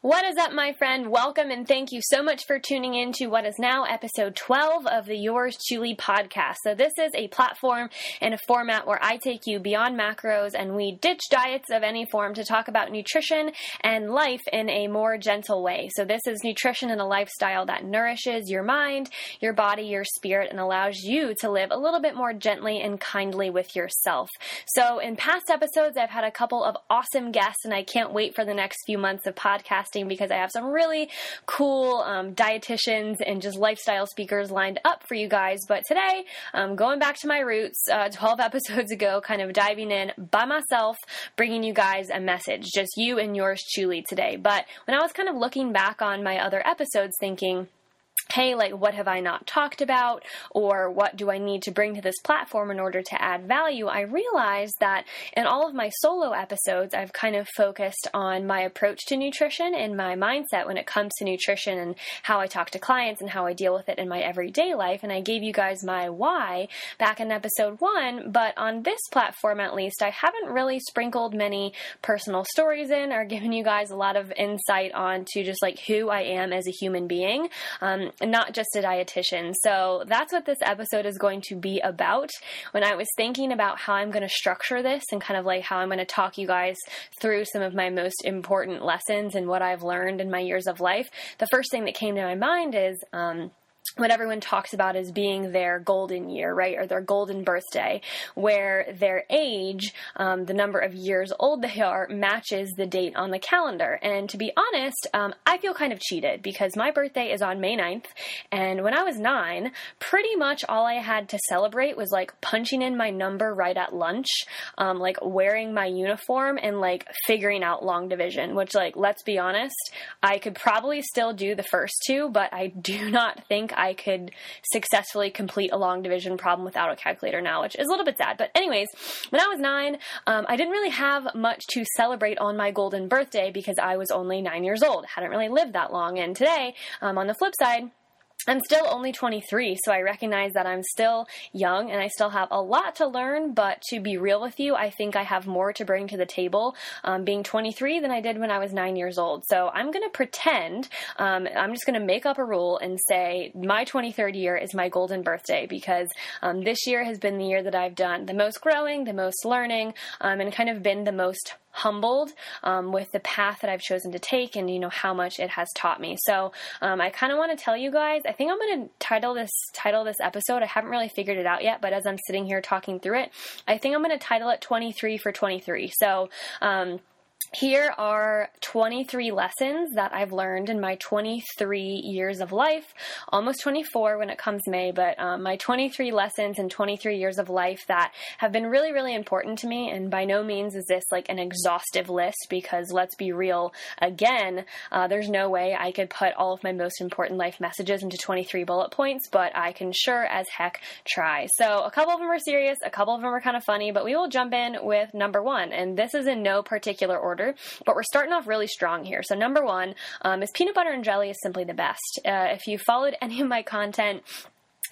What is up, my friend? Welcome and thank you so much for tuning in to what is now episode 12 of the Yours Chewly podcast. So, this is a platform and a format where I take you beyond macros and we ditch diets of any form to talk about nutrition and life in a more gentle way. So, this is nutrition and a lifestyle that nourishes your mind, your body, your spirit, and allows you to live a little bit more gently and kindly with yourself. So, in past episodes, I've had a couple of awesome guests, and I can't wait for the next few months of because I have some really cool um, dietitians and just lifestyle speakers lined up for you guys. But today, I'm going back to my roots, uh, 12 episodes ago, kind of diving in by myself, bringing you guys a message, just you and yours truly today. But when I was kind of looking back on my other episodes, thinking, hey, like, what have I not talked about? Or what do I need to bring to this platform in order to add value? I realized that in all of my solo episodes, I've kind of focused on my approach to nutrition and my mindset when it comes to nutrition and how I talk to clients and how I deal with it in my everyday life. And I gave you guys my why back in episode one. But on this platform, at least, I haven't really sprinkled many personal stories in or given you guys a lot of insight onto just like who I am as a human being. Um, not just a dietitian. So that's what this episode is going to be about. When I was thinking about how I'm going to structure this and kind of like how I'm going to talk you guys through some of my most important lessons and what I've learned in my years of life, the first thing that came to my mind is, um, what everyone talks about as being their golden year, right, or their golden birthday, where their age, um, the number of years old they are, matches the date on the calendar. And to be honest, um, I feel kind of cheated because my birthday is on May 9th, and when I was nine, pretty much all I had to celebrate was like punching in my number right at lunch, um, like wearing my uniform, and like figuring out long division, which, like, let's be honest, I could probably still do the first two, but I do not think I could successfully complete a long division problem without a calculator now, which is a little bit sad. But, anyways, when I was nine, um, I didn't really have much to celebrate on my golden birthday because I was only nine years old. hadn't really lived that long. And today, um, on the flip side, I'm still only 23, so I recognize that I'm still young and I still have a lot to learn. But to be real with you, I think I have more to bring to the table um, being 23 than I did when I was nine years old. So I'm going to pretend, um, I'm just going to make up a rule and say my 23rd year is my golden birthday because um, this year has been the year that I've done the most growing, the most learning, um, and kind of been the most humbled um, with the path that I've chosen to take and you know how much it has taught me. So um, I kind of want to tell you guys. I think I'm going to title this title this episode. I haven't really figured it out yet, but as I'm sitting here talking through it, I think I'm going to title it 23 for 23. So. Um, here are 23 lessons that I've learned in my 23 years of life, almost 24 when it comes May, but um, my 23 lessons and 23 years of life that have been really, really important to me. And by no means is this like an exhaustive list because let's be real, again, uh, there's no way I could put all of my most important life messages into 23 bullet points, but I can sure as heck try. So a couple of them are serious, a couple of them are kind of funny, but we will jump in with number one. And this is in no particular order order, but we're starting off really strong here. So, number one um, is peanut butter and jelly is simply the best. Uh, if you followed any of my content,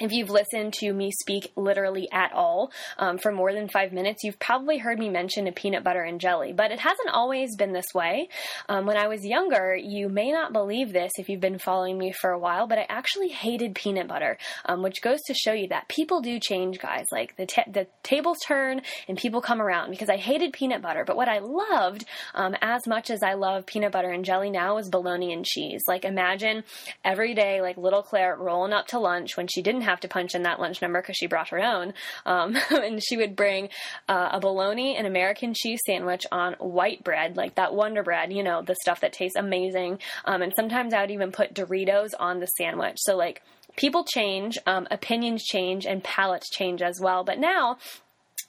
if you've listened to me speak literally at all um, for more than five minutes, you've probably heard me mention a peanut butter and jelly, but it hasn't always been this way. Um, when I was younger, you may not believe this if you've been following me for a while, but I actually hated peanut butter, um, which goes to show you that people do change, guys. Like the, the tables turn and people come around because I hated peanut butter, but what I loved um, as much as I love peanut butter and jelly now is bologna and cheese. Like imagine every day, like little Claire rolling up to lunch when she didn't have to punch in that lunch number because she brought her own. Um, and she would bring uh, a bologna and American cheese sandwich on white bread, like that Wonder Bread, you know, the stuff that tastes amazing. Um, and sometimes I would even put Doritos on the sandwich. So, like, people change, um, opinions change, and palates change as well. But now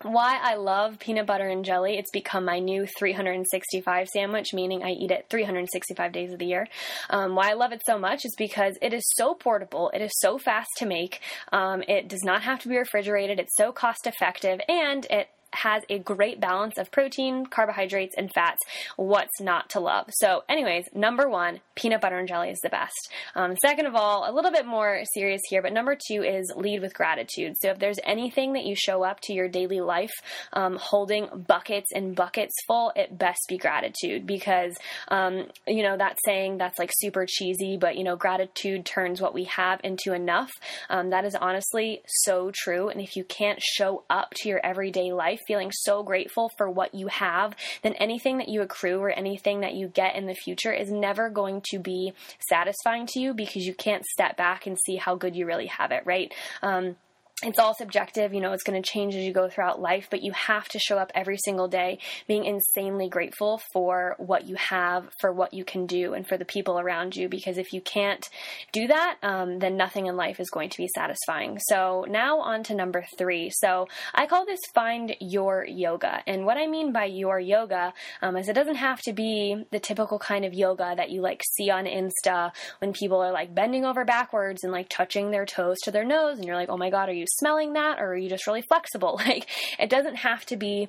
why I love peanut butter and jelly. It's become my new 365 sandwich, meaning I eat it 365 days of the year. Um, why I love it so much is because it is so portable, it is so fast to make, um, it does not have to be refrigerated, it's so cost effective, and it has a great balance of protein, carbohydrates, and fats. What's not to love? So, anyways, number one, peanut butter and jelly is the best. Um, second of all, a little bit more serious here, but number two is lead with gratitude. So, if there's anything that you show up to your daily life um, holding buckets and buckets full, it best be gratitude because, um, you know, that saying that's like super cheesy, but, you know, gratitude turns what we have into enough. Um, that is honestly so true. And if you can't show up to your everyday life feeling so grateful for what you have, then anything that you accrue or anything that you get in the future is never going to be satisfying to you because you can't step back and see how good you really have it, right? Um, it's all subjective, you know, it's going to change as you go throughout life, but you have to show up every single day being insanely grateful for what you have, for what you can do, and for the people around you. Because if you can't do that, um, then nothing in life is going to be satisfying. So now on to number three. So I call this find your yoga. And what I mean by your yoga um, is it doesn't have to be the typical kind of yoga that you like see on Insta when people are like bending over backwards and like touching their toes to their nose, and you're like, oh my God, are you smelling that or are you just really flexible? Like, it doesn't have to be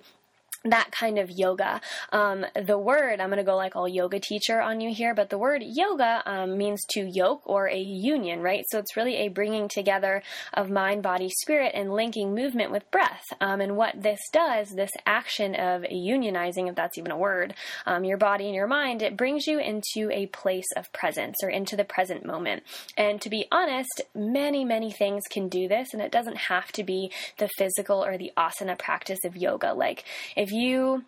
that kind of yoga. Um, the word, I'm going to go like all yoga teacher on you here, but the word yoga um, means to yoke or a union, right? So it's really a bringing together of mind, body, spirit, and linking movement with breath. Um, and what this does, this action of unionizing, if that's even a word, um, your body and your mind, it brings you into a place of presence or into the present moment. And to be honest, many, many things can do this, and it doesn't have to be the physical or the asana practice of yoga. Like, if if you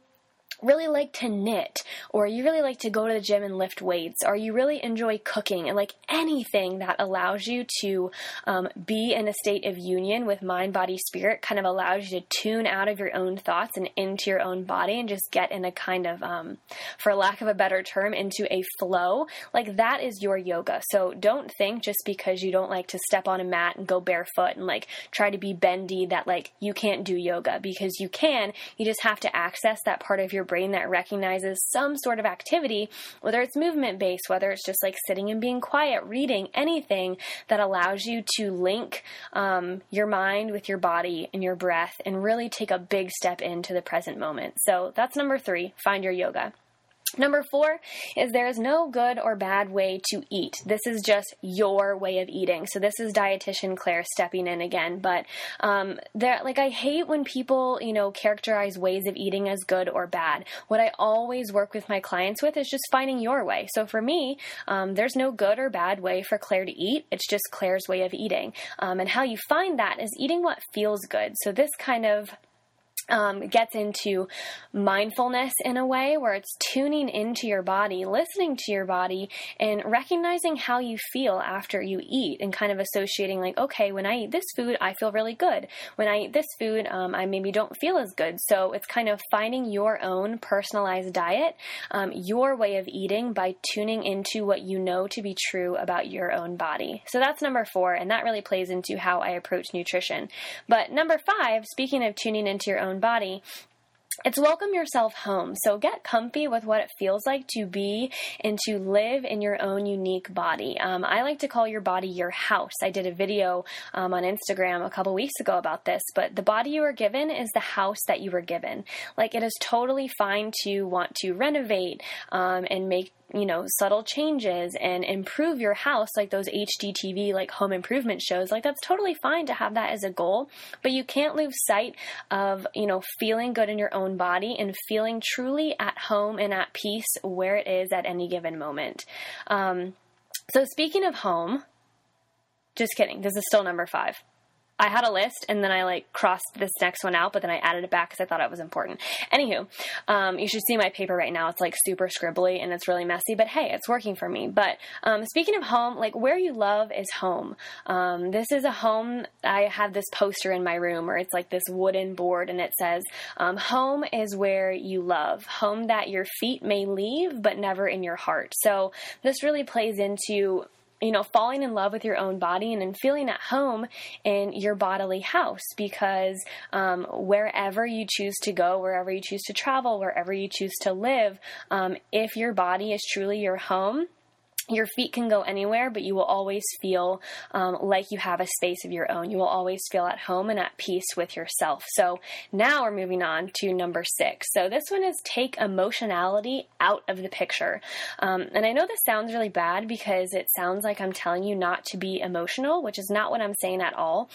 really like to knit, or you really like to go to the gym and lift weights, or you really enjoy cooking, and like anything that allows you to um, be in a state of union with mind, body, spirit, kind of allows you to tune out of your own thoughts and into your own body and just get in a kind of, um, for lack of a better term, into a flow. Like that is your yoga. So don't think just because you don't like to step on a mat and go barefoot and like try to be bendy that like you can't do yoga because you can. You just have to access that part of your brain that recognizes some sort of activity, whether it's movement based, whether it's just like sitting and being quiet, reading, anything that allows you to link um, your mind with your body and your breath and really take a big step into the present moment. So that's number three find your yoga. Number four is there is no good or bad way to eat. This is just your way of eating. So this is dietitian Claire stepping in again. But um, there, like I hate when people, you know, characterize ways of eating as good or bad. What I always work with my clients with is just finding your way. So for me, um, there's no good or bad way for Claire to eat. It's just Claire's way of eating. Um, and how you find that is eating what feels good. So this kind of um, gets into mindfulness in a way where it's tuning into your body, listening to your body, and recognizing how you feel after you eat, and kind of associating, like, okay, when I eat this food, I feel really good. When I eat this food, um, I maybe don't feel as good. So it's kind of finding your own personalized diet, um, your way of eating by tuning into what you know to be true about your own body. So that's number four, and that really plays into how I approach nutrition. But number five, speaking of tuning into your own body, it's welcome yourself home. So get comfy with what it feels like to be and to live in your own unique body. Um, I like to call your body your house. I did a video um, on Instagram a couple weeks ago about this, but the body you were given is the house that you were given. Like it is totally fine to want to renovate um, and make you know, subtle changes and improve your house, like those HGTV, like home improvement shows, like that's totally fine to have that as a goal. But you can't lose sight of, you know, feeling good in your own body and feeling truly at home and at peace where it is at any given moment. Um, so, speaking of home, just kidding, this is still number five. I had a list and then I like crossed this next one out, but then I added it back because I thought it was important. Anywho, um, you should see my paper right now. It's like super scribbly and it's really messy, but hey, it's working for me. But um, speaking of home, like where you love is home. Um, this is a home. I have this poster in my room where it's like this wooden board and it says, um, Home is where you love, home that your feet may leave, but never in your heart. So this really plays into you know, falling in love with your own body and then feeling at home in your bodily house because um, wherever you choose to go, wherever you choose to travel, wherever you choose to live, um, if your body is truly your home, your feet can go anywhere, but you will always feel um, like you have a space of your own. You will always feel at home and at peace with yourself. So now we're moving on to number six. So this one is take emotionality out of the picture. Um, and I know this sounds really bad because it sounds like I'm telling you not to be emotional, which is not what I'm saying at all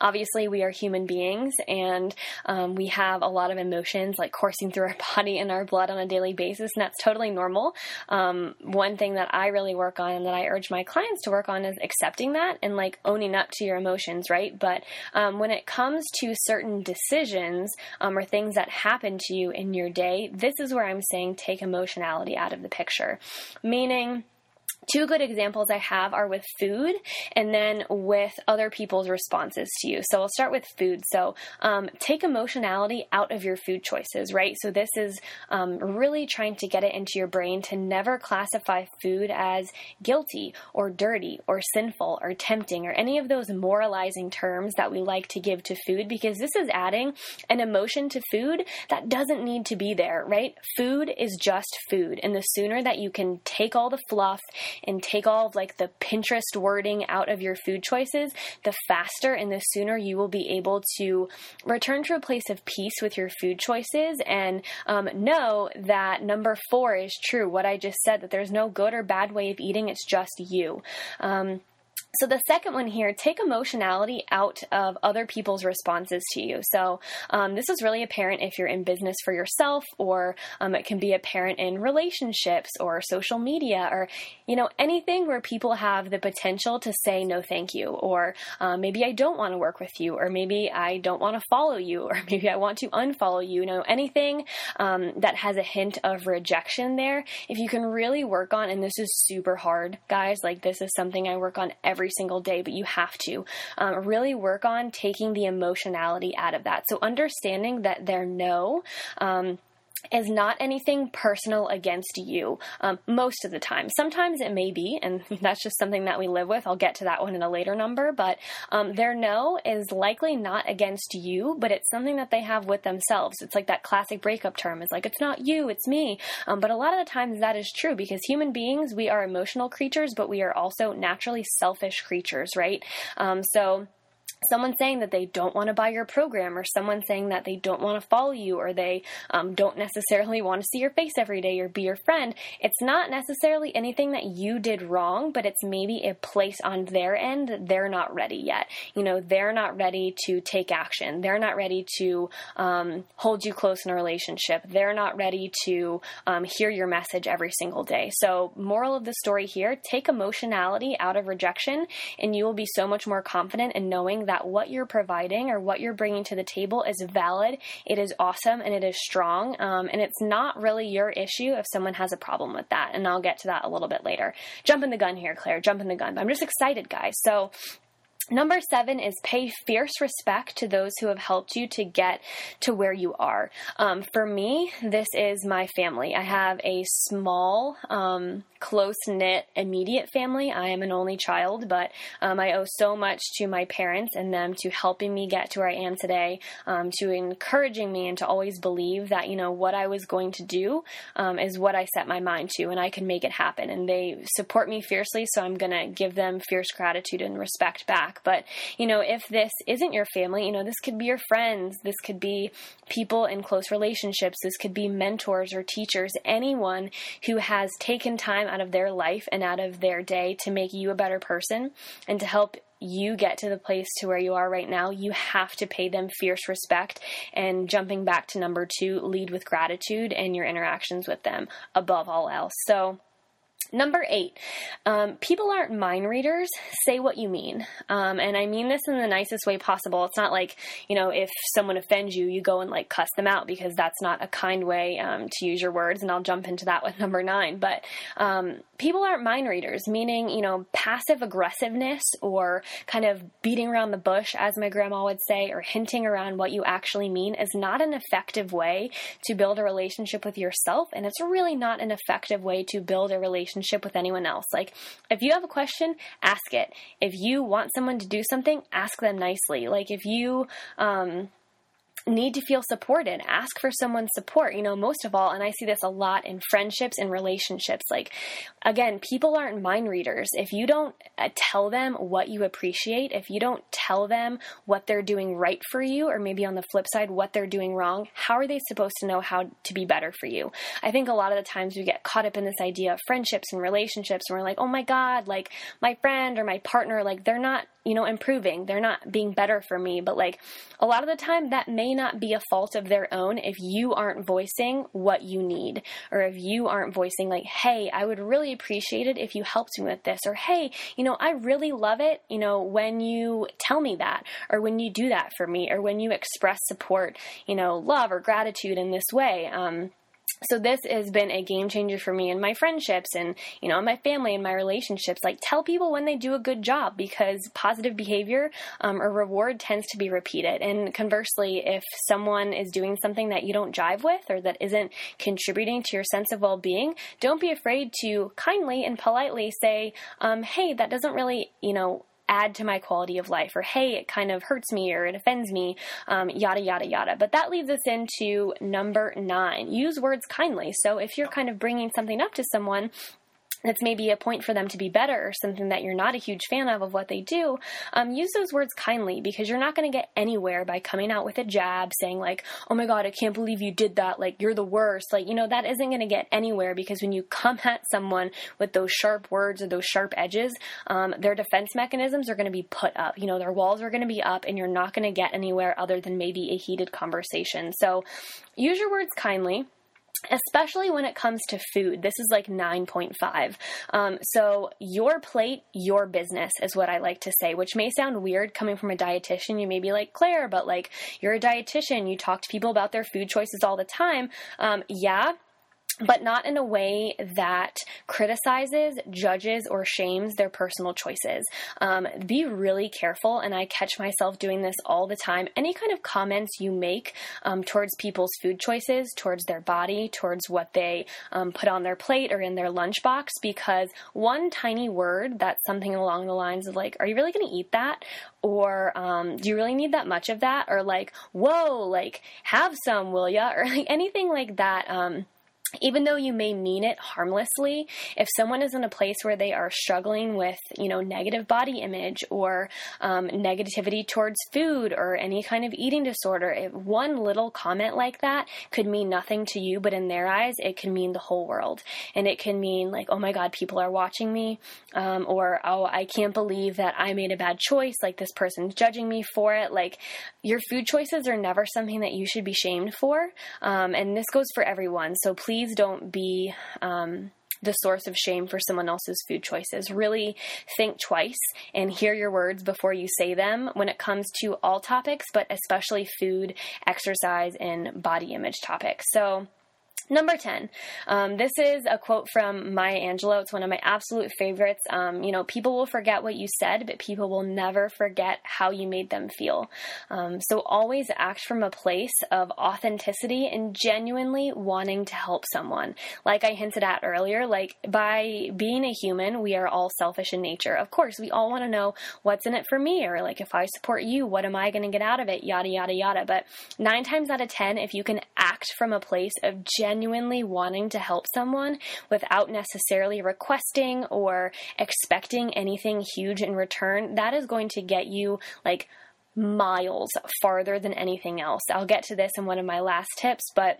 obviously we are human beings and um, we have a lot of emotions like coursing through our body and our blood on a daily basis and that's totally normal. Um, one thing that i really work on and that i urge my clients to work on is accepting that and like owning up to your emotions right? But um, when it comes to certain decisions um, or things that happen to you in your day this is where i'm saying take emotionality out of the picture. Meaning Two good examples I have are with food and then with other people's responses to you. So I'll start with food. So um, take emotionality out of your food choices, right? So this is um, really trying to get it into your brain to never classify food as guilty or dirty or sinful or tempting or any of those moralizing terms that we like to give to food because this is adding an emotion to food that doesn't need to be there, right? Food is just food. And the sooner that you can take all the fluff and take all of like the Pinterest wording out of your food choices, the faster and the sooner you will be able to return to a place of peace with your food choices and um, know that number four is true. What I just said, that there's no good or bad way of eating, it's just you. Um, so the second one here, take emotionality out of other people's responses to you. So um, this is really apparent if you're in business for yourself, or um, it can be apparent in relationships or social media, or you know anything where people have the potential to say no, thank you, or uh, maybe I don't want to work with you, or maybe I don't want to follow you, or maybe I want to unfollow you. You know anything um, that has a hint of rejection there. If you can really work on, and this is super hard, guys. Like this is something I work on every every single day, but you have to um, really work on taking the emotionality out of that. So understanding that their no. Um, is not anything personal against you um, most of the time. Sometimes it may be, and that's just something that we live with. I'll get to that one in a later number, but um, their no is likely not against you, but it's something that they have with themselves. It's like that classic breakup term is like, it's not you, it's me. Um, but a lot of the times that is true because human beings, we are emotional creatures, but we are also naturally selfish creatures, right? Um, so, someone saying that they don't want to buy your program or someone saying that they don't want to follow you or they um, don't necessarily want to see your face every day or be your friend it's not necessarily anything that you did wrong but it's maybe a place on their end that they're not ready yet. You know they're not ready to take action. They're not ready to um, hold you close in a relationship. They're not ready to um, hear your message every single day. So moral of the story here take emotionality out of rejection and you will be so much more confident in knowing that what you're providing or what you're bringing to the table is valid, it is awesome, and it is strong. Um, and it's not really your issue if someone has a problem with that. And I'll get to that a little bit later. Jumping the gun here, Claire, jumping the gun. But I'm just excited, guys. So, Number seven is pay fierce respect to those who have helped you to get to where you are. Um, for me, this is my family. I have a small, um, close knit, immediate family. I am an only child, but um, I owe so much to my parents and them to helping me get to where I am today, um, to encouraging me and to always believe that, you know, what I was going to do um, is what I set my mind to and I can make it happen. And they support me fiercely, so I'm going to give them fierce gratitude and respect back. But, you know, if this isn't your family, you know, this could be your friends, this could be people in close relationships, this could be mentors or teachers, anyone who has taken time out of their life and out of their day to make you a better person and to help you get to the place to where you are right now, you have to pay them fierce respect. And jumping back to number two, lead with gratitude and your interactions with them above all else. So, Number eight, um, people aren't mind readers. Say what you mean. Um, and I mean this in the nicest way possible. It's not like, you know, if someone offends you, you go and like cuss them out because that's not a kind way um, to use your words. And I'll jump into that with number nine. But um, people aren't mind readers, meaning, you know, passive aggressiveness or kind of beating around the bush, as my grandma would say, or hinting around what you actually mean is not an effective way to build a relationship with yourself. And it's really not an effective way to build a relationship relationship with anyone else. Like, if you have a question, ask it. If you want someone to do something, ask them nicely. Like, if you, um, need to feel supported. Ask for someone's support, you know, most of all. And I see this a lot in friendships and relationships. Like, again, people aren't mind readers. If you don't uh, tell them what you appreciate, if you don't tell them what they're doing right for you, or maybe on the flip side, what they're doing wrong, how are they supposed to know how to be better for you? I think a lot of the times we get caught up in this idea of friendships and relationships, and we're like, oh my God, like my friend or my partner, like they're not you know, improving. They're not being better for me. But like a lot of the time, that may not be a fault of their own if you aren't voicing what you need, or if you aren't voicing, like, hey, I would really appreciate it if you helped me with this, or hey, you know, I really love it, you know, when you tell me that, or when you do that for me, or when you express support, you know, love or gratitude in this way. Um, so this has been a game changer for me in my friendships and you know my family and my relationships. Like tell people when they do a good job because positive behavior um, or reward tends to be repeated. And conversely if someone is doing something that you don't jive with or that isn't contributing to your sense of well-being don't be afraid to kindly and politely say um, hey that doesn't really you know add to my quality of life, or hey, it kind of hurts me or it offends me, um, yada, yada, yada. But that leads us into number nine use words kindly. So if you're kind of bringing something up to someone, that's maybe a point for them to be better or something that you're not a huge fan of of what they do um, use those words kindly because you're not going to get anywhere by coming out with a jab saying like oh my god i can't believe you did that. Like you're the worst. Like you know that isn't going to get anywhere because when you come at someone with those sharp words or those sharp edges um, their defense mechanisms are going to be put up. You know their walls are going to be up and you're not going to get anywhere other than maybe a heated conversation. So use your words kindly especially when it comes to food. This is like 9.5. Um, so, your plate, your business is what I like to say, which may sound weird coming from a dietitian. You may be like, Claire, but like, you're a dietitian, you talk to people about their food choices all the time. Um, yeah, but not in a way that criticizes, judges, or shames their personal choices. Um, be really careful, and I catch myself doing this all the time. Any kind of comments you make um, towards people's food choices, towards their body, towards what they um, put on their plate or in their lunchbox, because one tiny word that's something along the lines of like, "Are you really going to eat that?" or um, "Do you really need that much of that?" or like, "Whoa, like have some, will ya?" or like anything like that um, even though you may mean it harmlessly, if someone is in a place where they are struggling with, you know, negative body image or um, negativity towards food or any kind of eating disorder, if one little comment like that could mean nothing to you, but in their eyes, it can mean the whole world. And it can mean like, oh my God, people are watching me, um, or oh, I can't believe that I made a bad choice. Like this person's judging me for it. Like your food choices are never something that you should be shamed for. Um, and this goes for everyone. So please please don't be um, the source of shame for someone else's food choices. Really think twice and hear your words before you say them when it comes to all topics, but especially food, exercise, and body image topics. So, Number 10. Um, this is a quote from Maya Angelou. It's one of my absolute favorites. Um, you know, people will forget what you said, but people will never forget how you made them feel. Um, so always act from a place of authenticity and genuinely wanting to help someone. Like I hinted at earlier, like by being a human, we are all selfish in nature. Of course, we all want to know what's in it for me, or like if I support you, what am I going to get out of it, yada, yada, yada. But nine times out of 10, if you can act from a place of genuine genuinely wanting to help someone without necessarily requesting or expecting anything huge in return, that is going to get you like miles farther than anything else. I'll get to this in one of my last tips, but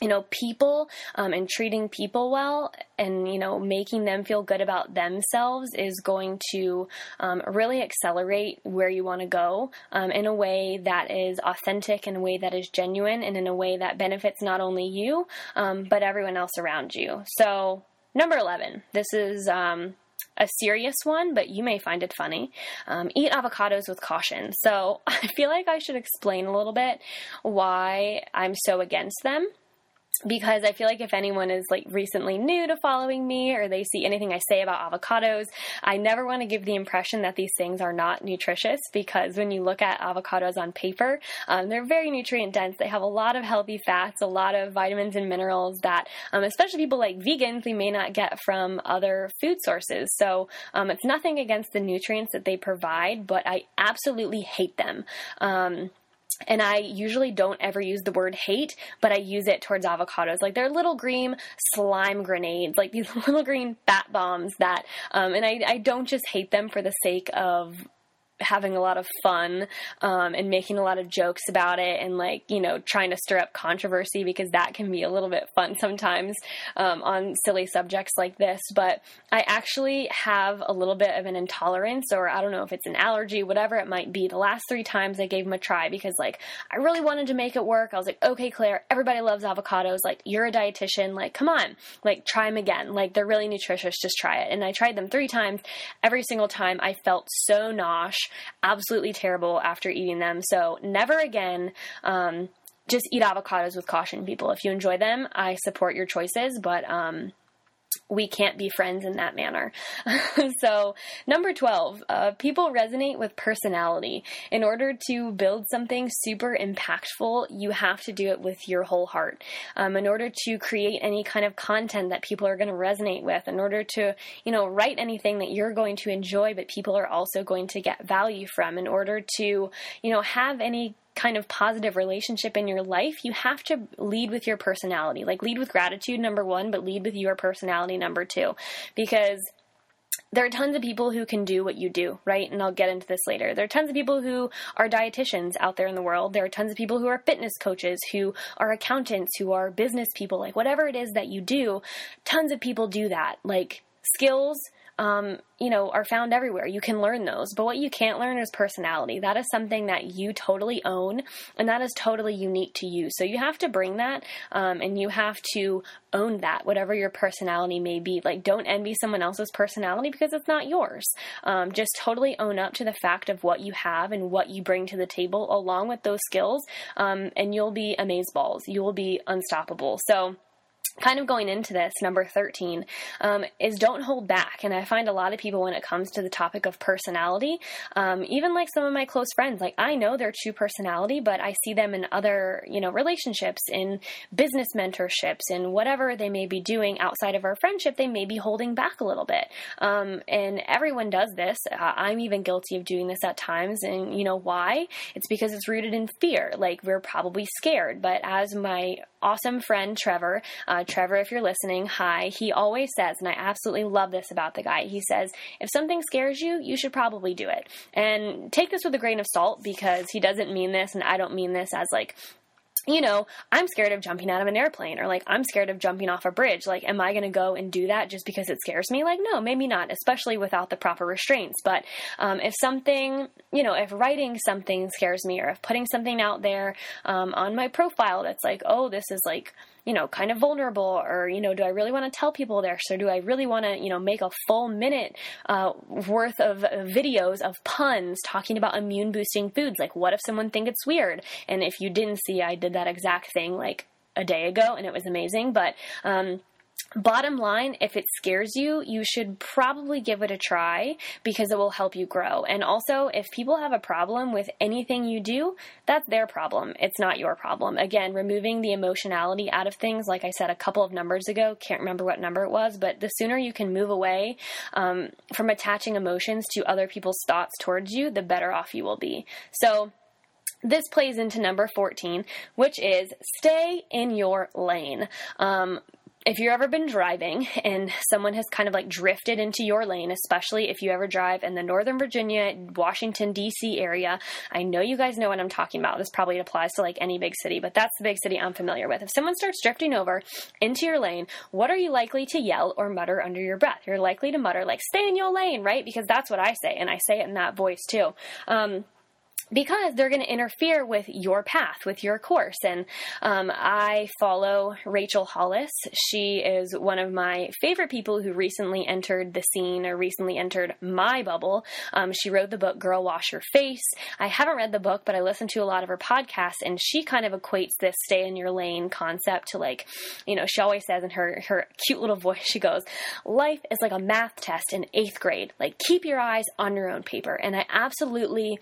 you know, people um, and treating people well and, you know, making them feel good about themselves is going to um, really accelerate where you want to go um, in a way that is authentic, in a way that is genuine, and in a way that benefits not only you, um, but everyone else around you. So, number 11, this is um, a serious one, but you may find it funny. Um, eat avocados with caution. So I feel like I should explain a little bit why I'm so against them because I feel like if anyone is like recently new to following me or they see anything I say about avocados, I never want to give the impression that these things are not nutritious because when you look at avocados on paper, um, they're very nutrient dense. They have a lot of healthy fats, a lot of vitamins and minerals that, um, especially people like vegans, we may not get from other food sources. So um, it's nothing against the nutrients that they provide, but I absolutely hate them. And I usually don't ever use the word hate, but I use it towards avocados. Like they're little green slime grenades, like these little green bat bombs that, um, and I, I don't just hate them for the sake of having a lot of fun um, and making a lot of jokes about it and like you know trying to stir up controversy because that can be a little bit fun sometimes um, on silly subjects like this. But i actually have a little bit of an intolerance or i don't know if it's an allergy whatever it might be. The last three times i gave them a try because like i really wanted to make it work. I was like okay claire everybody loves avocados. Like you're a dietitian. Like come on. Like try them again. Like they're really nutritious. Just try it. And i tried them three times. Every single time i felt so nosh absolutely terrible after eating them. So never again. Um, just eat avocados with caution, people. If you enjoy them, I support your choices, but um, we can't be friends in that manner. so, number 12, uh, people resonate with personality. In order to build something super impactful, you have to do it with your whole heart. Um, in order to create any kind of content that people are going to resonate with, in order to, you know, write anything that you're going to enjoy, but people are also going to get value from, in order to, you know, have any kind of positive relationship in your life, you have to lead with your personality. Like lead with gratitude, number one, but lead with your personality, number two. Because there are tons of people who can do what you do, right? And I'll get into this later. There are tons of people who are dietitians out there in the world. There are tons of people who are fitness coaches, who are accountants, who are business people, like whatever it is that you do, tons of people do that. Like skills, um, you know, are found everywhere. You can learn those. But what you can't learn is personality. That is something that you totally own, and that is totally unique to you. So you have to bring that, um, and you have to own that, whatever your personality may be. Like, don't envy someone else's personality because it's not yours. Um, just totally own up to the fact of what you have and what you bring to the table along with those skills, um, and you'll be amazeballs. You will be unstoppable. So, kind of going into this, number 13, um, is don't hold back. And I find a lot of people when it comes to the topic of personality, um, even like some of my close friends, like I know their true personality, but I see them in other, you know, relationships, in business mentorships, in whatever they may be doing outside of our friendship, they may be holding back a little bit. Um, and everyone does this. Uh, I'm even guilty of doing this at times. And you know why? It's because it's rooted in fear. Like we're probably scared. But as my awesome friend Trevor, uh, Trevor, if you're listening, hi. He always says, and I absolutely love this about the guy, he says, if something scares you, you should probably do it. And take this with a grain of salt because he doesn't mean this, and I don't mean this as like, you know, I'm scared of jumping out of an airplane or like I'm scared of jumping off a bridge. Like, am I going to go and do that just because it scares me? Like, no, maybe not, especially without the proper restraints. But um, if something, you know, if writing something scares me or if putting something out there um, on my profile that's like, oh, this is like, you know, kind of vulnerable, or, you know, do I really want to tell people this, or do I really want to, you know, make a full minute uh, worth of videos of puns talking about immune boosting foods? Like, what if someone think it's weird? And if you didn't see, I did that exact thing like a day ago, and it was amazing. But um, Bottom line, if it scares you, you should probably give it a try because it will help you grow. And also, if people have a problem with anything you do, that's their problem. It's not your problem. Again, removing the emotionality out of things, like I said a couple of numbers ago, can't remember what number it was, but the sooner you can move away um, from attaching emotions to other people's thoughts towards you, the better off you will be. So, this plays into number 14, which is stay in your lane. Um, if you've ever been driving and someone has kind of like drifted into your lane, especially if you ever drive in the Northern Virginia, Washington, D.C. area, I know you guys know what I'm talking about. This probably applies to like any big city, but that's the big city I'm familiar with. If someone starts drifting over into your lane, what are you likely to yell or mutter under your breath? You're likely to mutter, like, stay in your lane, right? Because that's what I say, and I say it in that voice too. Um, because they're going to interfere with your path, with your course. And um, I follow Rachel Hollis. She is one of my favorite people who recently entered the scene or recently entered my bubble. Um, she wrote the book Girl Wash Your Face. I haven't read the book, but I listened to a lot of her podcasts, and she kind of equates this stay in your lane concept to like, you know, she always says in her, her cute little voice, she goes, Life is like a math test in eighth grade. Like, keep your eyes on your own paper. And I absolutely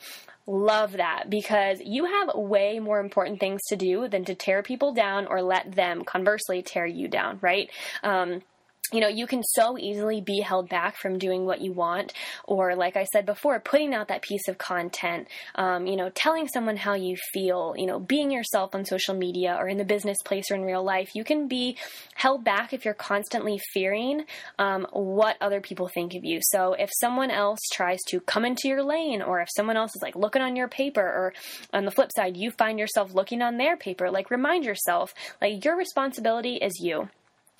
love that because you have way more important things to do than to tear people down or let them conversely tear you down, right? Um, you know, you can so easily be held back from doing what you want, or like I said before, putting out that piece of content, um, you know, telling someone how you feel, you know, being yourself on social media or in the business place or in real life. You can be held back if you're constantly fearing um, what other people think of you. So if someone else tries to come into your lane, or if someone else is like looking on your paper, or on the flip side, you find yourself looking on their paper, like remind yourself, like your responsibility is you.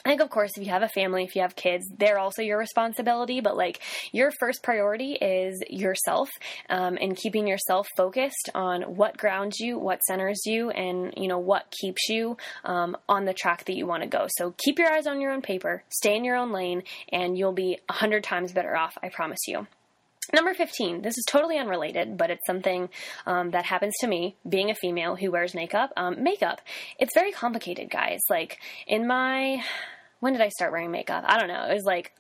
I think, of course, if you have a family, if you have kids, they're also your responsibility. But like your first priority is yourself um, and keeping yourself focused on what grounds you, what centers you, and you know what keeps you um, on the track that you want to go. So keep your eyes on your own paper, stay in your own lane, and you'll be a hundred times better off. I promise you. Number 15, this is totally unrelated, but it's something um, that happens to me being a female who wears makeup. Um, makeup, it's very complicated, guys. Like, in my. When did I start wearing makeup? I don't know. It was like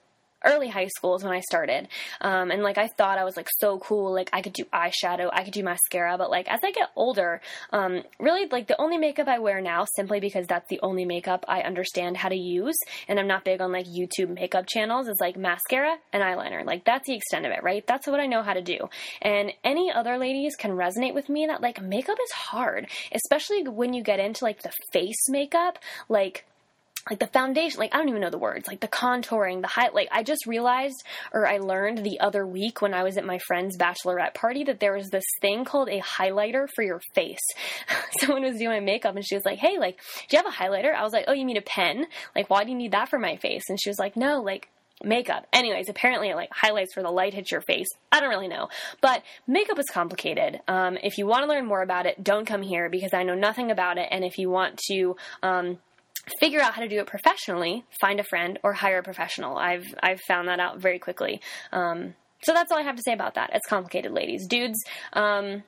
early high school is when I started. Um, and like I thought I was like so cool, like I could do eyeshadow, I could do mascara, but like as I get older, um, really like the only makeup I wear now simply because that's the only makeup I understand how to use and I'm not big on like YouTube makeup channels is like mascara and eyeliner. Like that's the extent of it, right? That's what I know how to do. And any other ladies can resonate with me that like makeup is hard, especially when you get into like the face makeup, like like the foundation, like I don't even know the words, like the contouring, the height. Like I just realized, or I learned the other week when I was at my friend's bachelorette party that there was this thing called a highlighter for your face. Someone was doing my makeup and she was like, "Hey, like, do you have a highlighter?" I was like, "Oh, you mean a pen? Like, why do you need that for my face?" And she was like, "No, like." makeup. Anyways, apparently it like highlights where the light hits your face. I don't really know. But makeup is complicated. Um, if you want to learn more about it, don't come here because I know nothing about it. And if you want to, um, figure out how to do it professionally, find a friend or hire a professional. I've I've found that out very quickly. Um, so that's all I have to say about that. It's complicated, ladies. Dudes, um,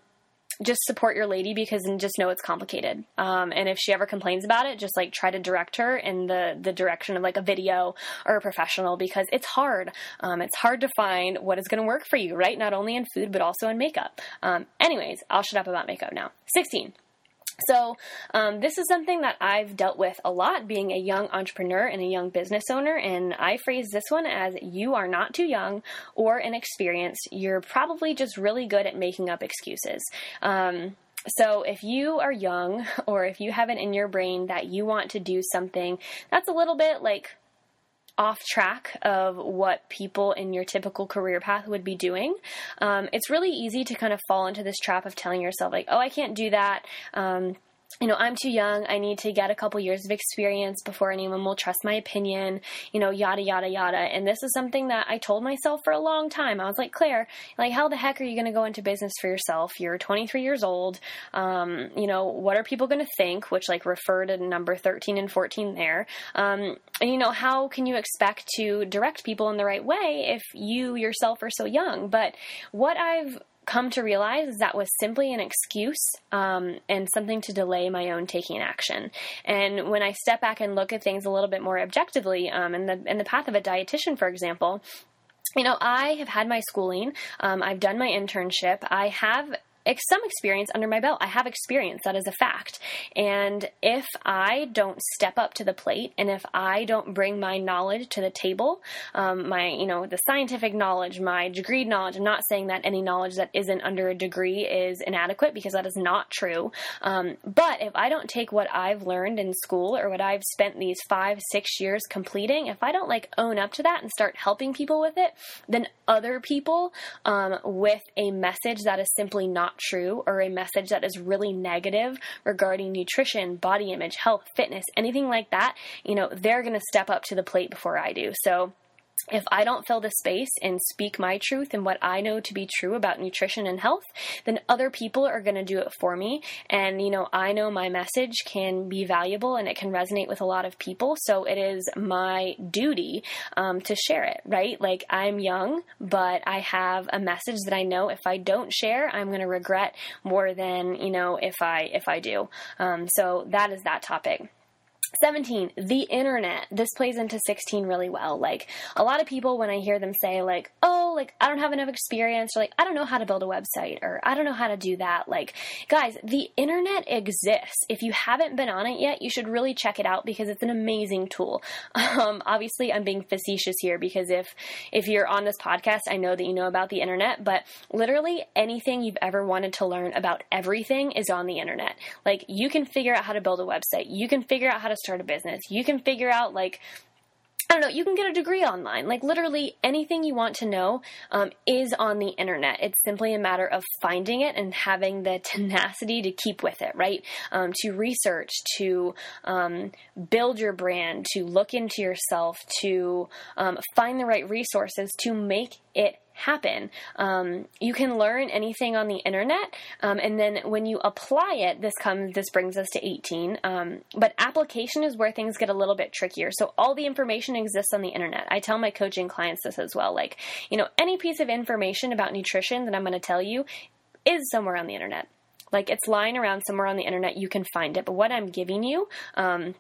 just support your lady because and just know it's complicated. Um, and if she ever complains about it, just like try to direct her in the the direction of like a video or a professional because it's hard. Um, it's hard to find what is going to work for you, right? Not only in food but also in makeup. Um, anyways, I'll shut up about makeup now. Sixteen. So, um, this is something that I've dealt with a lot being a young entrepreneur and a young business owner. And I phrase this one as you are not too young or inexperienced. You're probably just really good at making up excuses. Um, so, if you are young or if you have it in your brain that you want to do something that's a little bit like off track of what people in your typical career path would be doing, um, it's really easy to kind of fall into this trap of telling yourself, like, oh, I can't do that. Um, you know, I'm too young. I need to get a couple years of experience before anyone will trust my opinion, you know, yada, yada, yada. And this is something that I told myself for a long time. I was like, Claire, like, how the heck are you going to go into business for yourself? You're 23 years old. Um, you know, what are people going to think? Which, like, refer to number 13 and 14 there. Um, and, you know, how can you expect to direct people in the right way if you yourself are so young? But what I've come to realize that was simply an excuse um, and something to delay my own taking action. And when I step back and look at things a little bit more objectively, um, in the in the path of a dietitian, for example, you know, I have had my schooling. Um, I've done my internship. I have some experience under my belt. I have experience, that is a fact. And if I don't step up to the plate and if I don't bring my knowledge to the table, um, my, you know, the scientific knowledge, my degree knowledge, I'm not saying that any knowledge that isn't under a degree is inadequate because that is not true. Um, but if I don't take what I've learned in school or what I've spent these five, six years completing, if I don't like own up to that and start helping people with it, then other people um, with a message that is simply not true or a message that is really negative regarding nutrition, body image, health, fitness, anything like that, you know, they're going to step up to the plate before I do. So, if I don't fill the space and speak my truth and what I know to be true about nutrition and health, then other people are going to do it for me. And, you know, I know my message can be valuable and it can resonate with a lot of people. So it is my duty um, to share it, right? Like I'm young, but I have a message that I know if I don't share, I'm going to regret more than, you know, if I, if I do. Um, so that is that topic. 17 the internet. This plays into 16 really well. Like a lot of people when i hear them say like oh like i don't have enough experience or like i don't know how to build a website or i don't know how to do that. Like guys the internet exists. If you haven't been on it yet you should really check it out because it's an amazing tool. Um, obviously i'm being facetious here because if if you're on this podcast i know that you know about the internet but literally anything you've ever wanted to learn about everything is on the internet. Like you can figure out how to build a website. You can figure out how to start a business. You can figure out like I don't know, you can get a degree online. Like literally anything you want to know um, is on the internet. It's simply a matter of finding it and having the tenacity to keep with it, right? Um, to research, to um, build your brand, to look into yourself, to um, find the right resources to make it happen. Um, you can learn anything on the internet, um, and then when you apply it, this comes. This brings us to 18. Um, but application is where things get a little bit trickier. So all the information exists on the internet. I tell my coaching clients this as well. Like, you know, any piece of information about nutrition that I'm going to tell you is somewhere on the internet. Like it's lying around somewhere on the internet. You can find it. But what I'm giving you um,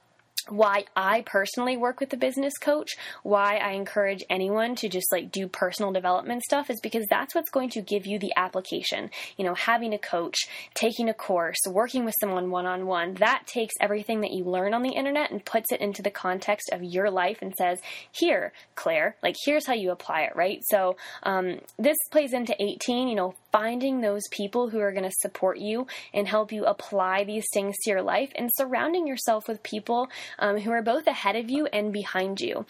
why I personally work with a business coach, why I encourage anyone to just like do personal development stuff is because that's what's going to give you the application. You know, having a coach, taking a course, working with someone one on one, that takes everything that you learn on the internet and puts it into the context of your life and says, here, Claire, like here's how you apply it, right? So um, this plays into 18, you know, finding those people who are going to support you and help you apply these things to your life and surrounding yourself with people um, who are both ahead of you and behind you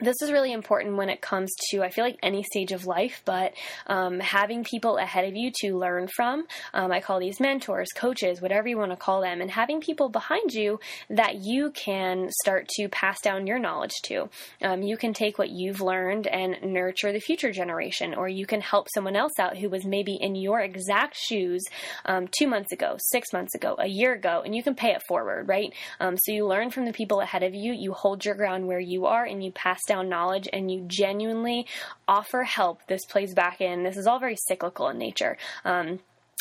this is really important when it comes to i feel like any stage of life but um, having people ahead of you to learn from um, i call these mentors coaches whatever you want to call them and having people behind you that you can start to pass down your knowledge to. Um, you can take what you've learned and nurture the future generation or you can help someone else out who was maybe in your exact shoes um, two months ago six months ago a year ago and you can pay it forward right? Um, so you learn from the people ahead of you you hold your ground where you are and you pass down knowledge and you genuinely offer help, this plays back in. This is all very cyclical in nature. Um,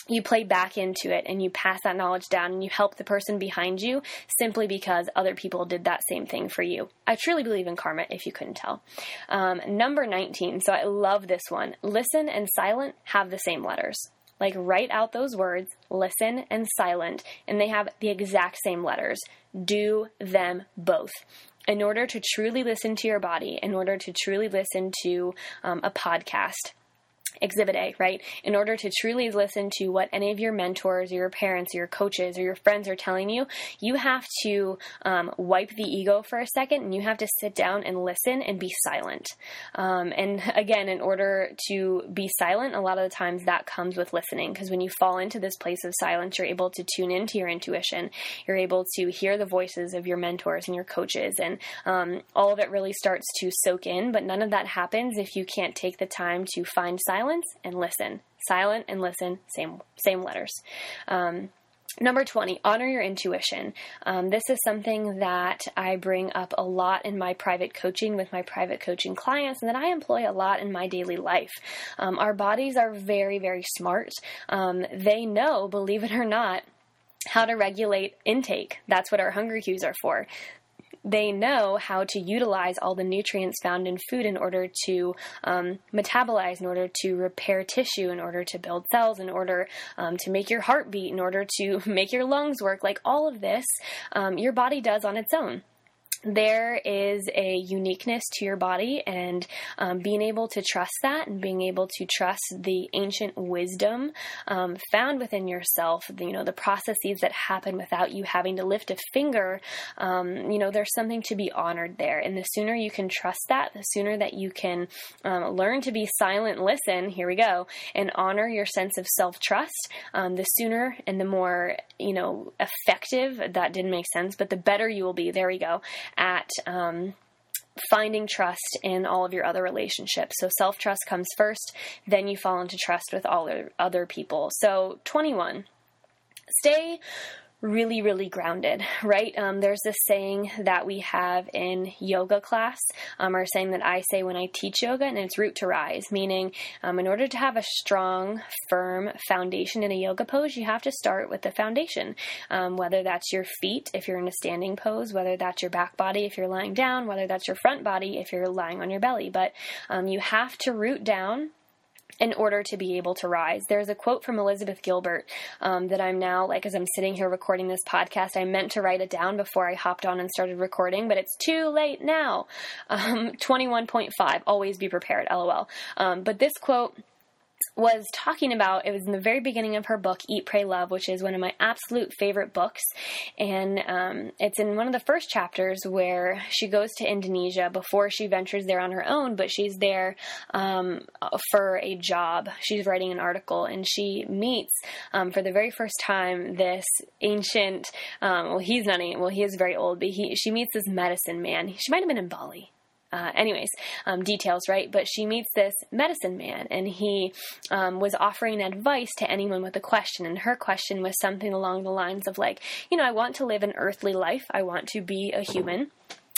you play back into it and you pass that knowledge down and you help the person behind you simply because other people did that same thing for you. I truly believe in karma if you couldn't tell. Um, number 19, so I love this one. Listen and silent have the same letters. Like write out those words, listen and silent, and they have the exact same letters. Do them both in order to truly listen to your body, in order to truly listen to um, a podcast, Exhibit A, right? In order to truly listen to what any of your mentors, or your parents, or your coaches, or your friends are telling you, you have to um, wipe the ego for a second and you have to sit down and listen and be silent. Um, and again, in order to be silent, a lot of the times that comes with listening because when you fall into this place of silence, you're able to tune into your intuition. You're able to hear the voices of your mentors and your coaches, and um, all of it really starts to soak in. But none of that happens if you can't take the time to find silence silence and listen. Silent and listen, same same letters. Um, Number 20, honor your intuition. Um, this is something that I bring up a lot in my private coaching with my private coaching clients and that I employ a lot in my daily life. Um, our bodies are very, very smart. Um, they know, believe it or not, how to regulate intake. That's what our hunger cues are for they know how to utilize all the nutrients found in food in order to um, metabolize, in order to repair tissue, in order to build cells, in order um, to make your heart beat, in order to make your lungs work. Like all of this, um, your body does on its own there is a uniqueness to your body, and um, being able to trust that and being able to trust the ancient wisdom um, found within yourself, you know, the processes that happen without you having to lift a finger, um, you know, there's something to be honored there. And the sooner you can trust that, the sooner that you can um, learn to be silent, listen, here we go, and honor your sense of self trust, um, the sooner and the more, you know, effective, that didn't make sense, but the better you will be. There we go at um, finding trust in all of your other relationships. So self trust comes first, then you fall into trust with all other people. So 21. Stay really, really grounded, right? Um, there's this saying that we have in yoga class, um, or saying that I say when I teach yoga, and it's root to rise, meaning um, in order to have a strong, firm foundation in a yoga pose, you have to start with the foundation. Um, whether that's your feet, if you're in a standing pose, whether that's your back body, if you're lying down, whether that's your front body, if you're lying on your belly. But um, you have to root down in order to be able to rise. There's a quote from Elizabeth Gilbert um, that I'm now, like, as I'm sitting here recording this podcast, I meant to write it down before I hopped on and started recording, but it's too late now. Um, 21.5, always be prepared, lol. Um, but this quote was talking about it was in the very beginning of her book eat pray love which is one of my absolute favorite books. And um, it's in one of the first chapters where she goes to indonesia before she ventures there on her own but she's there um, for a job. She's writing an article and she meets um, for the very first time this ancient um, well he's not well he is very old but he she meets this medicine man. She might have been in bali uh, anyways, um, details, right? But she meets this medicine man, and he um, was offering advice to anyone with a question. And her question was something along the lines of, like, you know, I want to live an earthly life, I want to be a human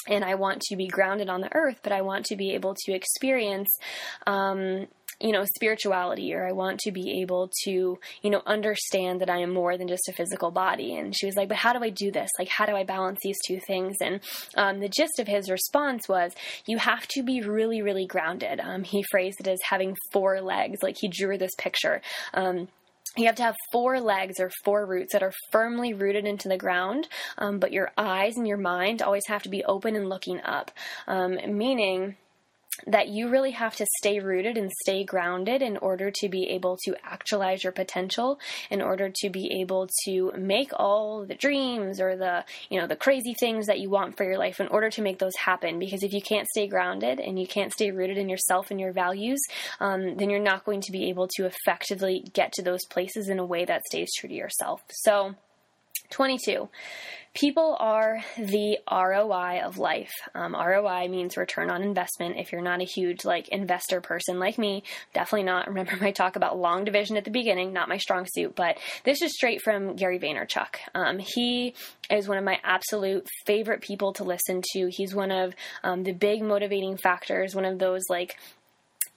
and I want to be grounded on the earth, but I want to be able to experience um, you know, spirituality or I want to be able to, you know, understand that I am more than just a physical body. And she was like, but how do I do this? Like, how do I balance these two things? And um, the gist of his response was, you have to be really, really grounded. Um, he phrased it as having four legs. Like, he drew this picture. Um, you have to have four legs or four roots that are firmly rooted into the ground, um, but your eyes and your mind always have to be open and looking up. Um, meaning, that you really have to stay rooted and stay grounded in order to be able to actualize your potential in order to be able to make all the dreams or the you know the crazy things that you want for your life in order to make those happen. Because if you can't stay grounded and you can't stay rooted in yourself and your values um, then you're not going to be able to effectively get to those places in a way that stays true to yourself. So 22 People are the ROI of life. Um, ROI means return on investment. If you're not a huge like investor person like me, definitely not. Remember my talk about long division at the beginning, not my strong suit, but this is straight from Gary Vaynerchuk. Um, he is one of my absolute favorite people to listen to. He's one of um, the big motivating factors, one of those like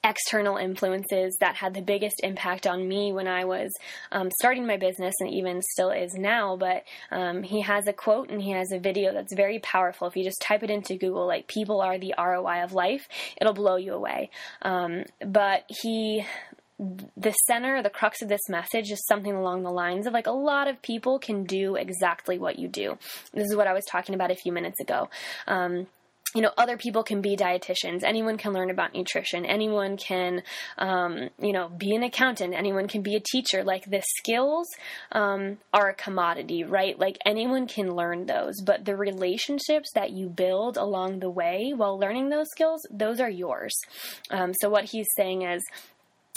external influences that had the biggest impact on me when I was um, starting my business and even still is now. But um, he has a quote and he has a video that's very powerful. If you just type it into Google, like people are the ROI of life, it'll blow you away. Um, but he the center, the crux of this message is something along the lines of like a lot of people can do exactly what you do. This is what I was talking about a few minutes ago. Um, you know, other people can be dietitians. Anyone can learn about nutrition. Anyone can, um, you know, be an accountant. Anyone can be a teacher. Like the skills um, are a commodity, right? Like anyone can learn those, but the relationships that you build along the way while learning those skills, those are yours. Um, so what he's saying is,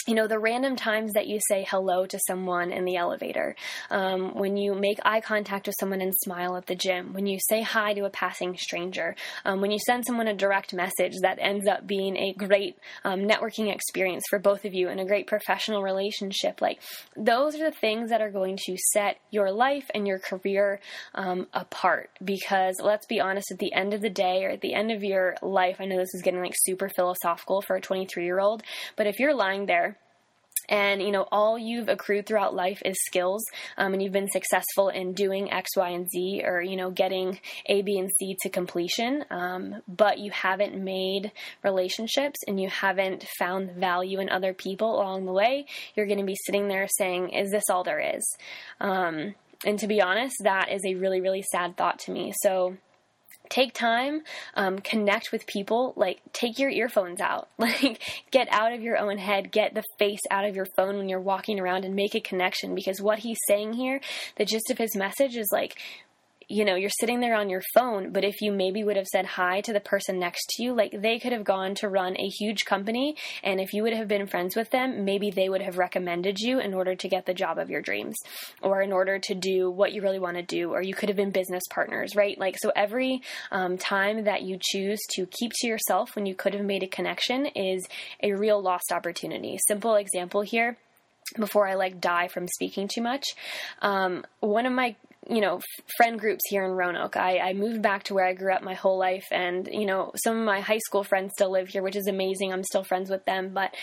you know, the random times that you say hello to someone in the elevator, um, when you make eye contact with someone and smile at the gym, when you say hi to a passing stranger, um, when you send someone a direct message that ends up being a great um, networking experience for both of you and a great professional relationship, like those are the things that are going to set your life and your career um, apart. Because let's be honest, at the end of the day or at the end of your life, I know this is getting like super philosophical for a 23 year old, but if you're lying there, and you know all you've accrued throughout life is skills um, and you've been successful in doing x y and z or you know getting a b and c to completion. Um, but you haven't made relationships and you haven't found value in other people along the way. You're going to be sitting there saying is this all there is? Um, and to be honest that is a really really sad thought to me. So take time, um, connect with people, like take your earphones out, like get out of your own head, get the face out of your phone when you're walking around and make a connection because what he's saying here, the gist of his message is like, you know, you're sitting there on your phone, but if you maybe would have said hi to the person next to you, like they could have gone to run a huge company, and if you would have been friends with them, maybe they would have recommended you in order to get the job of your dreams or in order to do what you really want to do, or you could have been business partners, right? Like, so every um, time that you choose to keep to yourself when you could have made a connection is a real lost opportunity. Simple example here before I like die from speaking too much. Um, one of my you know, friend groups here in Roanoke. I, I moved back to where I grew up my whole life, and you know, some of my high school friends still live here, which is amazing. I'm still friends with them, but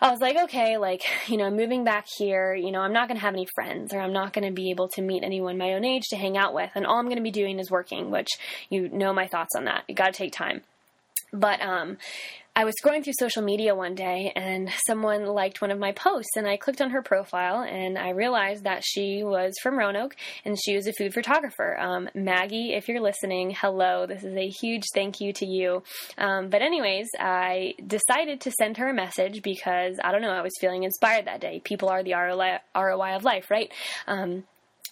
I was like, okay, like, you know, moving back here, you know, I'm not going to have any friends or I'm not going to be able to meet anyone my own age to hang out with. And all I'm going to be doing is working, which you know my thoughts on that. You got to take time. But um, I was scrolling through social media one day and someone liked one of my posts and I clicked on her profile and I realized that she was from Roanoke and she was a food photographer. Um, Maggie, if you're listening, hello. This is a huge thank you to you. Um, but anyways, I decided to send her a message because I don't know, I was feeling inspired that day. People are the ROI, ROI of life, right? Um,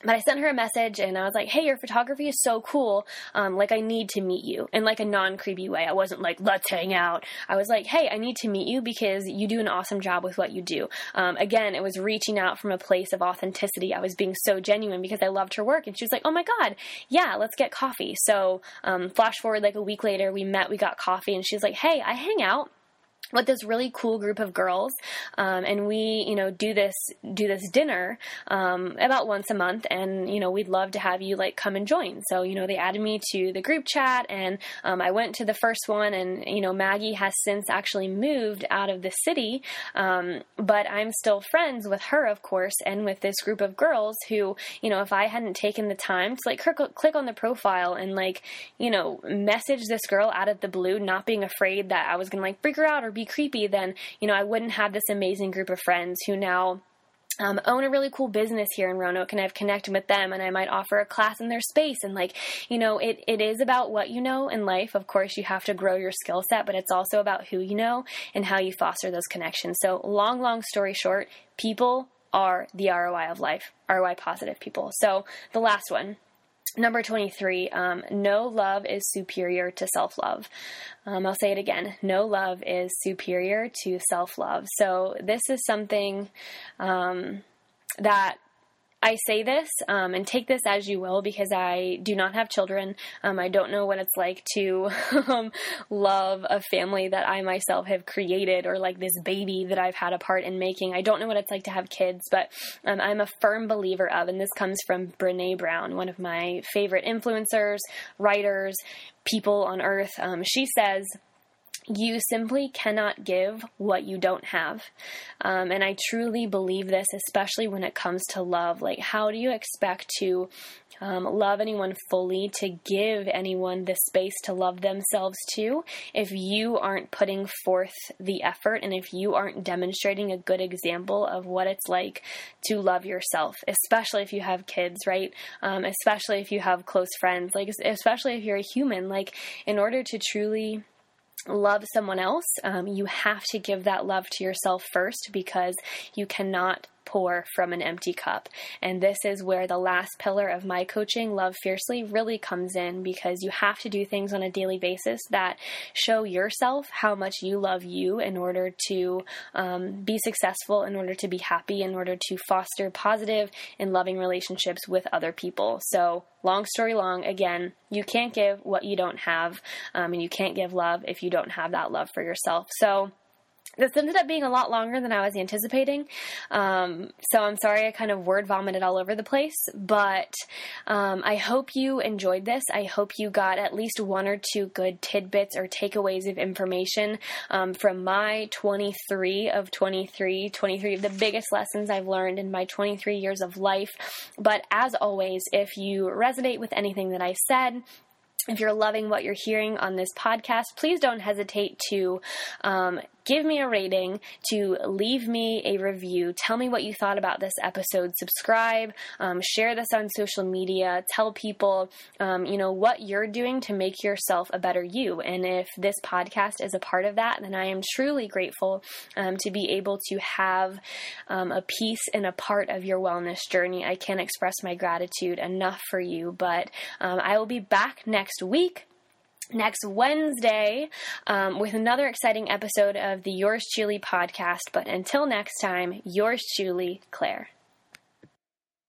but I sent her a message and I was like, hey, your photography is so cool. Um, like, I need to meet you in like a non creepy way. I wasn't like, let's hang out. I was like, hey, I need to meet you because you do an awesome job with what you do. Um, again, it was reaching out from a place of authenticity. I was being so genuine because I loved her work. And she was like, oh my God, yeah, let's get coffee. So, um, flash forward like a week later, we met, we got coffee, and she's like, hey, I hang out with this really cool group of girls, um, and we, you know, do this do this dinner um, about once a month, and you know, we'd love to have you like come and join. So, you know, they added me to the group chat, and um, I went to the first one, and you know, Maggie has since actually moved out of the city, um, but I'm still friends with her, of course, and with this group of girls who, you know, if I hadn't taken the time to like click on the profile and like, you know, message this girl out of the blue, not being afraid that I was gonna like freak her out or be creepy, then, you know, I wouldn't have this amazing group of friends who now um, own a really cool business here in Roanoke and I've connected with them and I might offer a class in their space and like you know it, it is about what you know in life. Of course you have to grow your skill set but it's also about who you know and how you foster those connections. So long long story short people are the ROI of life ROI positive people. So the last one Number 23, um, no love is superior to self love. Um, I'll say it again no love is superior to self love. So, this is something um, that I say this um, and take this as you will because I do not have children. Um, I don't know what it's like to um, love a family that I myself have created or like this baby that I've had a part in making. I don't know what it's like to have kids, but um, I'm a firm believer of, and this comes from Brene Brown, one of my favorite influencers, writers, people on earth. Um, she says, you simply cannot give what you don't have. Um, and I truly believe this, especially when it comes to love. Like, how do you expect to um, love anyone fully, to give anyone the space to love themselves too, if you aren't putting forth the effort and if you aren't demonstrating a good example of what it's like to love yourself, especially if you have kids, right? Um, especially if you have close friends, like, especially if you're a human. Like, in order to truly love someone else, um, you have to give that love to yourself first because you cannot pour from an empty cup. And this is where the last pillar of my coaching, Love Fiercely, really comes in because you have to do things on a daily basis that show yourself how much you love you in order to um, be successful, in order to be happy, in order to foster positive and loving relationships with other people. So, long story long, again, you can't give what you don't have, um, and you can't give love if you don't have that love for yourself. So, this ended up being a lot longer than I was anticipating. Um, so I'm sorry I kind of word vomited all over the place, but um, I hope you enjoyed this. I hope you got at least one or two good tidbits or takeaways of information um, from my 23 of 23, 23 of the biggest lessons I've learned in my 23 years of life. But as always, if you resonate with anything that I said, if you're loving what you're hearing on this podcast, please don't hesitate to um, give me a rating, to leave me a review. Tell me what you thought about this episode. Subscribe, um, share this on social media. Tell people, um, you know, what you're doing to make yourself a better you. And if this podcast is a part of that, then I am truly grateful um, to be able to have um, a piece and a part of your wellness journey. I can't express my gratitude enough for you, but um, I will be back next week next Wednesday um, with another exciting episode of the Yours Chewly podcast. But until next time, yours Chewly, Claire.